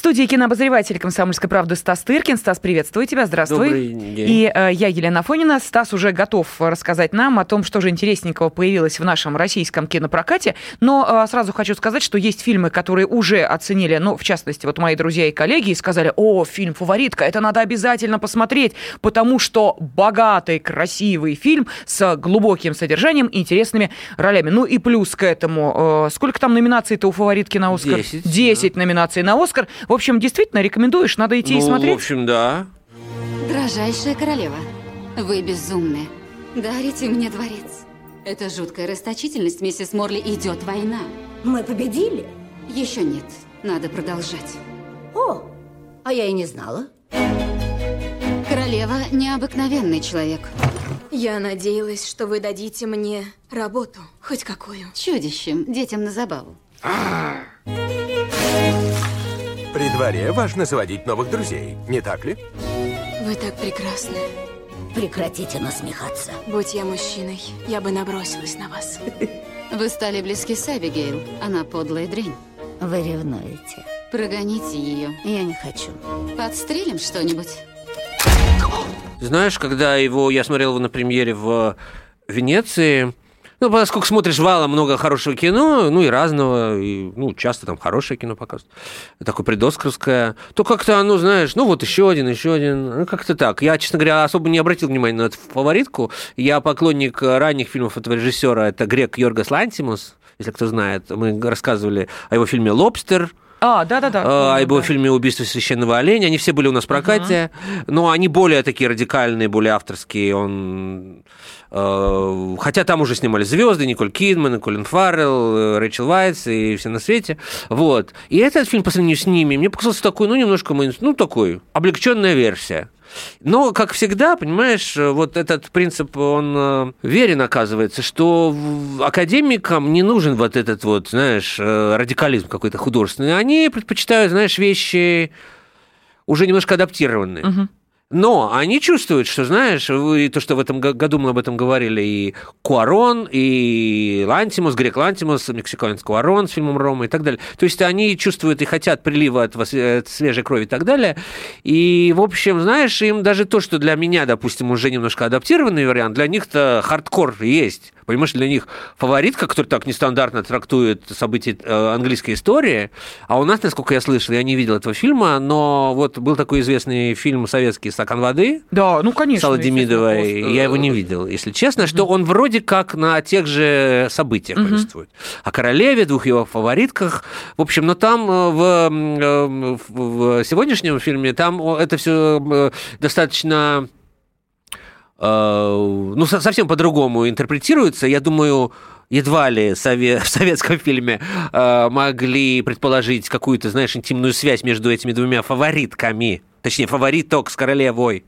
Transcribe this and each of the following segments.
В студии кинообозреватель «Комсомольской правды» Стас Тыркин. Стас, приветствую тебя, здравствуй. Добрый день. И э, я, Елена Фонина. Стас уже готов рассказать нам о том, что же интересненького появилось в нашем российском кинопрокате. Но э, сразу хочу сказать, что есть фильмы, которые уже оценили, ну, в частности, вот мои друзья и коллеги, и сказали, о, фильм «Фаворитка», это надо обязательно посмотреть, потому что богатый, красивый фильм с глубоким содержанием и интересными ролями. Ну и плюс к этому, э, сколько там номинаций-то у «Фаворитки» на «Оскар»? Десять, Десять номинаций на «Оскар». В общем, действительно, рекомендуешь, надо идти ну, и смотреть. в общем, да. Дрожайшая королева, вы безумны. Дарите мне дворец. Это жуткая расточительность, миссис Морли, идет война. Мы победили? Еще нет, надо продолжать. О, а я и не знала. Королева – необыкновенный человек. Я надеялась, что вы дадите мне работу, хоть какую. Чудищем, детям на забаву. При дворе важно заводить новых друзей, не так ли? Вы так прекрасны. Прекратите насмехаться. Будь я мужчиной, я бы набросилась на вас. Вы стали близки с Абигейл. Она подлая дрянь. Вы ревнуете. Прогоните ее. Я не хочу. Подстрелим что-нибудь? Знаешь, когда его я смотрел на премьере в Венеции, ну, поскольку смотришь валом много хорошего кино, ну, и разного, и, ну, часто там хорошее кино показывают, такое предоскаровское, то как-то оно, знаешь, ну, вот еще один, еще один, ну, как-то так. Я, честно говоря, особо не обратил внимания на эту фаворитку. Я поклонник ранних фильмов этого режиссера, это грек Йоргас Лантимус, если кто знает. Мы рассказывали о его фильме «Лобстер», А, да-да-да. а, его да. фильме «Убийство священного оленя». Они все были у нас в прокате, но они более такие радикальные, более авторские. Он... э, Хотя там уже снимали звезды, Николь Кидман, Колин Фаррелл, э, Рэйчел Вайтс и все на свете. Вот. И этот фильм по сравнению с ними мне показался такой, ну, немножко, ну, такой, облегченная версия. Но, как всегда, понимаешь, вот этот принцип, он э, верен, оказывается, что академикам не нужен вот этот вот, знаешь, э, радикализм какой-то художественный. Они предпочитают, знаешь, вещи уже немножко адаптированные. Но они чувствуют, что, знаешь, и то, что в этом го- году мы об этом говорили, и Куарон, и Лантимос, грек Лантимос, мексиканец Куарон с фильмом «Рома» и так далее. То есть они чувствуют и хотят прилива от, вос- от свежей крови и так далее. И, в общем, знаешь, им даже то, что для меня, допустим, уже немножко адаптированный вариант, для них-то хардкор есть. Понимаешь, для них фаворитка, который так нестандартно трактует события э, английской истории, а у нас, насколько я слышал, я не видел этого фильма, но вот был такой известный фильм советский «Стакан воды», Да, ну, конечно. с Аллой естественно, Демидовой, просто, я его не э, видел, если честно, что он вроде как на тех же событиях повествует. О королеве, двух его фаворитках. В общем, но там э, в, э, в- в сегодняшнем фильме там это все достаточно э, ну, со- совсем по-другому интерпретируется. Я думаю, едва ли сове- в советском фильме э, могли предположить какую-то, знаешь, интимную связь между этими двумя фаворитками. Точнее, фавориток с королевой.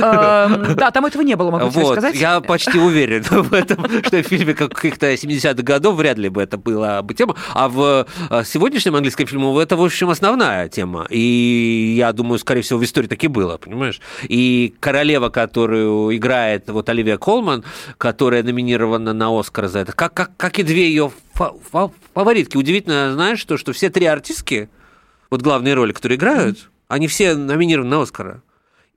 эм, Да, там этого не было, могу тебе сказать. я почти уверен в этом, что в фильме каких-то 70-х годов вряд ли бы это была бы тема. А в э, сегодняшнем английском фильме это, в общем, основная тема. И я думаю, скорее всего, в истории так и было, понимаешь? И королева, которую играет вот Оливия Колман, которая номинирована на Оскар за это, как, как, как и две ее фаворитки. Удивительно, знаешь, что, что все три артистки, вот главные роли, которые играют, они все номинированы на Оскара.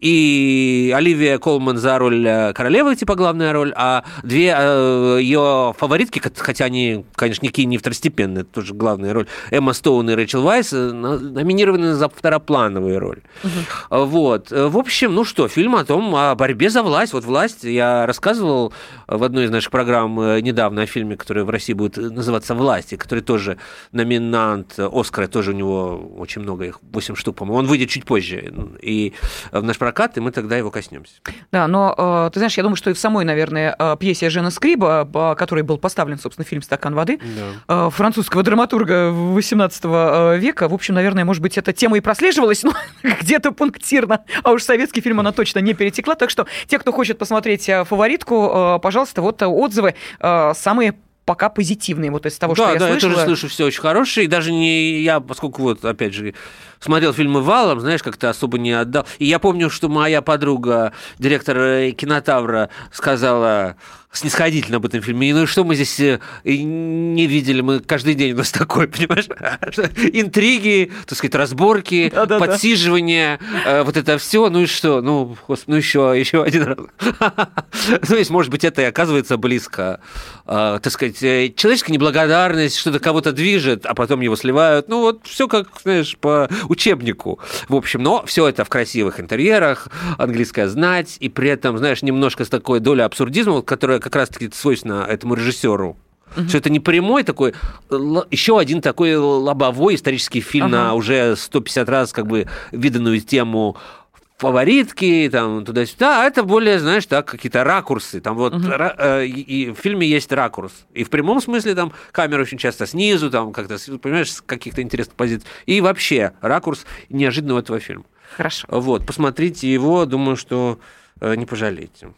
И Оливия Колман за роль э, королевы, типа главная роль, а две э, ее фаворитки, хотя они, конечно, никакие не второстепенные, это тоже главная роль, Эмма Стоун и Рэйчел Вайс, э, номинированы за второплановые роли. Э, Вот. В общем, ну что, фильм о том, о борьбе за власть. Вот власть, я рассказывал в одной из наших программ недавно о фильме, который в России будет называться «Власти», который тоже номинант Оскара, тоже у него очень много, их 8 штук, по-моему. Он выйдет чуть позже. И в наш прокат, и мы тогда его коснемся. Да, но э, ты знаешь, я думаю, что и в самой, наверное, э, пьесе Жена Скриба, по которой был поставлен, собственно, фильм «Стакан воды», э, французского драматурга 18 века, в общем, наверное, может быть, эта тема и прослеживалась, но где-то пунктирно, а уж советский фильм она точно не перетекла, так что те, кто хочет посмотреть «Фаворитку», пожалуйста, вот отзывы самые пока позитивные, вот из того, да, что я да, слышала. я тоже слышу все очень хорошее. И даже не я, поскольку вот, опять же, смотрел фильмы валом, знаешь, как-то особо не отдал. И я помню, что моя подруга, директор э, кинотавра, сказала, снисходительно об этом фильме. Ну и что мы здесь э, не видели? Мы каждый день у нас такой, понимаешь? Интриги, так сказать, разборки, Да-да-да. подсиживание, э, вот это все. Ну и что? Ну, ну еще, еще один раз. Ну, есть, может быть, это и оказывается близко. Э, Так сказать, человеческая неблагодарность, что-то кого-то движет, а потом его сливают. Ну, вот все как, знаешь, по учебнику. В общем, но все это в красивых интерьерах, английская знать, и при этом, знаешь, немножко с такой долей абсурдизма, которая как раз-таки свойственна этому режиссеру. Что это не прямой такой, еще один такой лобовой исторический фильм на уже 150 раз как бы виданную тему фаворитки, там, туда-сюда, а это более, знаешь, так, какие-то ракурсы. Там вот ра- э, и, в фильме есть ракурс. И в прямом смысле там камера очень часто снизу, там, как-то, понимаешь, с каких-то интересных позиций. И вообще ракурс неожиданного этого фильма. Хорошо. Вот, посмотрите его, думаю, что э, не пожалеете.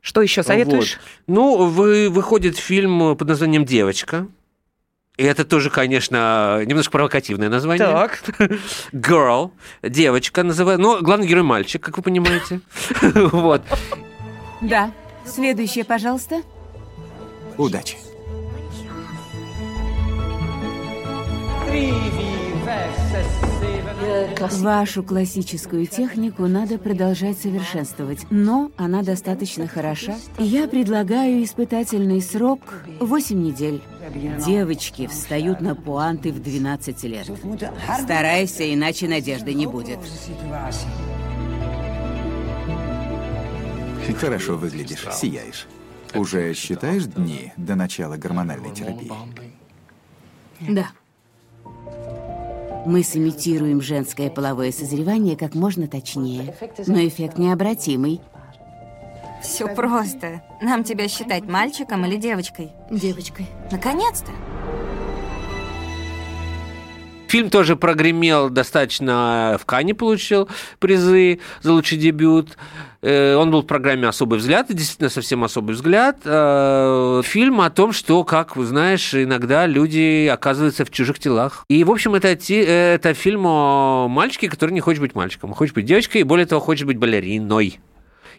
Что еще советуешь? Вот. Ну, вы, выходит фильм под названием «Девочка». И это тоже, конечно, немножко провокативное название. Так. Girl, девочка называется. Но главный герой мальчик, как вы понимаете. Вот. Да. Следующее, пожалуйста. Удачи. Вашу классическую технику надо продолжать совершенствовать, но она достаточно хороша. Я предлагаю испытательный срок 8 недель. Девочки встают на пуанты в 12 лет. Старайся, иначе надежды не будет. Хорошо выглядишь, сияешь. Уже считаешь дни до начала гормональной терапии? Да. Мы сымитируем женское половое созревание как можно точнее, но эффект необратимый. Все просто. Нам тебя считать мальчиком или девочкой? Девочкой. Наконец-то. Фильм тоже прогремел достаточно в Кане, получил призы за лучший дебют. Э, Он был в программе «Особый взгляд», и действительно совсем особый взгляд. Э, Фильм о том, что, как знаешь, иногда люди оказываются в чужих телах. И, в общем, это, э, это фильм о мальчике, который не хочет быть мальчиком, а хочет быть девочкой, и более того, хочет быть балериной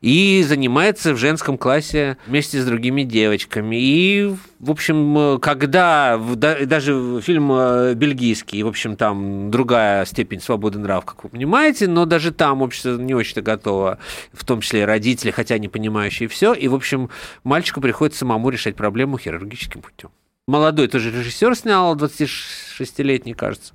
и занимается в женском классе вместе с другими девочками. И, в общем, когда даже фильм э, бельгийский, в общем, там другая степень свободы нрав, как вы понимаете, но даже там общество не очень-то готово, в том числе и родители, хотя не понимающие все. И, в общем, мальчику приходится самому решать проблему хирургическим путем. Молодой тоже режиссер снял, 26-летний, кажется.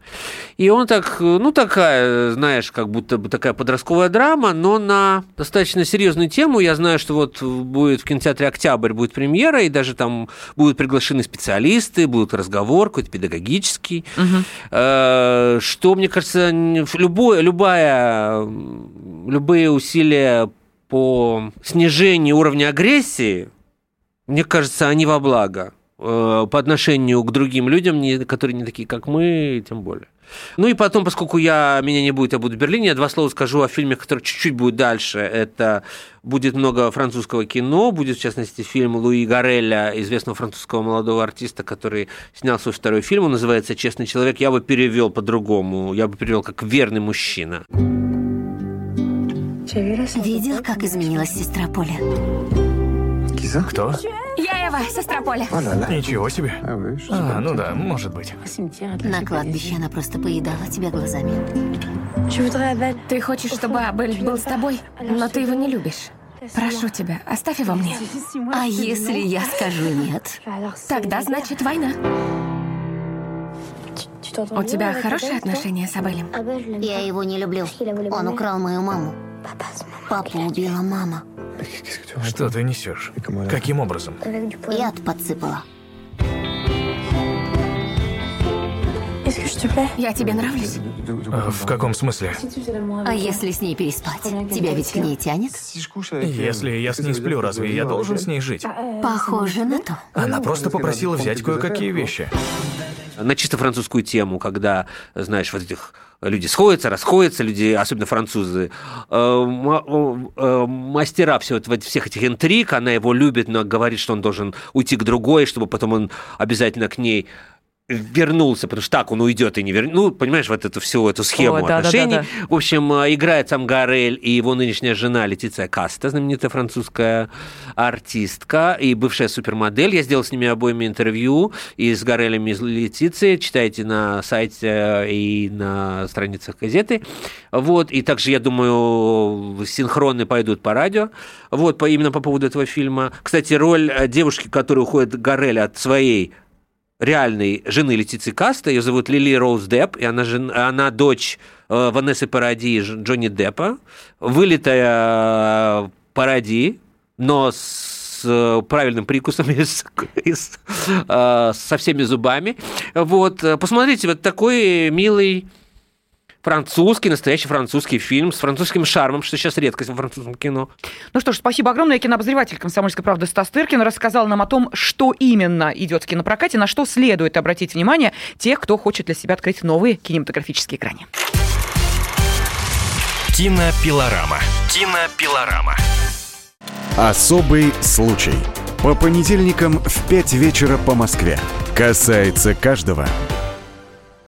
И он так, ну, такая, знаешь, как будто бы такая подростковая драма, но на достаточно серьезную тему. Я знаю, что вот будет в кинотеатре «Октябрь» будет премьера, и даже там будут приглашены специалисты, будет разговор какой-то педагогический. Э, Что, мне кажется, любое, любая, любые усилия по снижению уровня агрессии, мне кажется, они во благо по отношению к другим людям, которые не такие, как мы, тем более. Ну и потом, поскольку я, меня не будет, я буду в Берлине, я два слова скажу о фильме, который чуть-чуть будет дальше. Это будет много французского кино, будет, в частности, фильм Луи Гареля, известного французского молодого артиста, который снял свой второй фильм, он называется «Честный человек». Я бы перевел по-другому, я бы перевел как «Верный мужчина». Видел, как изменилась сестра Поля? Кто? Я Эва, сестра Поля. Ничего себе. А, ну да, может быть. На кладбище она просто поедала тебя глазами. Ты хочешь, чтобы Абель был с тобой, но ты его не любишь. Прошу тебя, оставь его мне. А если я скажу нет? Тогда значит война. У тебя хорошие отношения с Абелем? Я его не люблю. Он украл мою маму. Папу убила мама. Что ты несешь? Каким образом? Яд подсыпала. Я тебе нравлюсь? А, В каком смысле? А если с ней переспать? Тебя ведь к ней тянет? Если я с ней сплю, разве я должен с ней жить? Похоже на то. Она просто попросила взять кое-какие вещи. На чисто французскую тему, когда, знаешь, вот этих люди сходятся, расходятся, люди, особенно французы, э, э, мастера все, вот всех этих интриг, она его любит, но говорит, что он должен уйти к другой, чтобы потом он обязательно к ней вернулся, потому что так он уйдет и не вернется. Ну, понимаешь, вот эту всю эту схему Ой, да, отношений. да, да, В общем, э, играет сам Гарель и его нынешняя жена Летиция Каста, знаменитая французская артистка и бывшая супермодель. Я сделал с ними обоими интервью и с Гарелем, и с Летицией. Читайте на сайте и на страницах газеты. Вот. И также, я думаю, синхроны пойдут по радио. Вот, по, именно по поводу этого фильма. Кстати, роль э, девушки, которая уходит Гарель от своей реальной жены Летиции Каста. Ее зовут Лили Роуз Депп, и она, жен... она дочь э, Ванессы Паради и Джонни Деппа. Вылитая э, Паради, но с э, правильным прикусом и, с, и с, э, со всеми зубами. Вот. Посмотрите, вот такой милый французский, настоящий французский фильм с французским шармом, что сейчас редкость во французском кино. Ну что ж, спасибо огромное. Кинообозреватель «Комсомольской правды» Стас Тыркин рассказал нам о том, что именно идет в кинопрокате, на что следует обратить внимание тех, кто хочет для себя открыть новые кинематографические экраны. Кинопилорама. Кинопилорама. Особый случай. По понедельникам в 5 вечера по Москве. Касается каждого.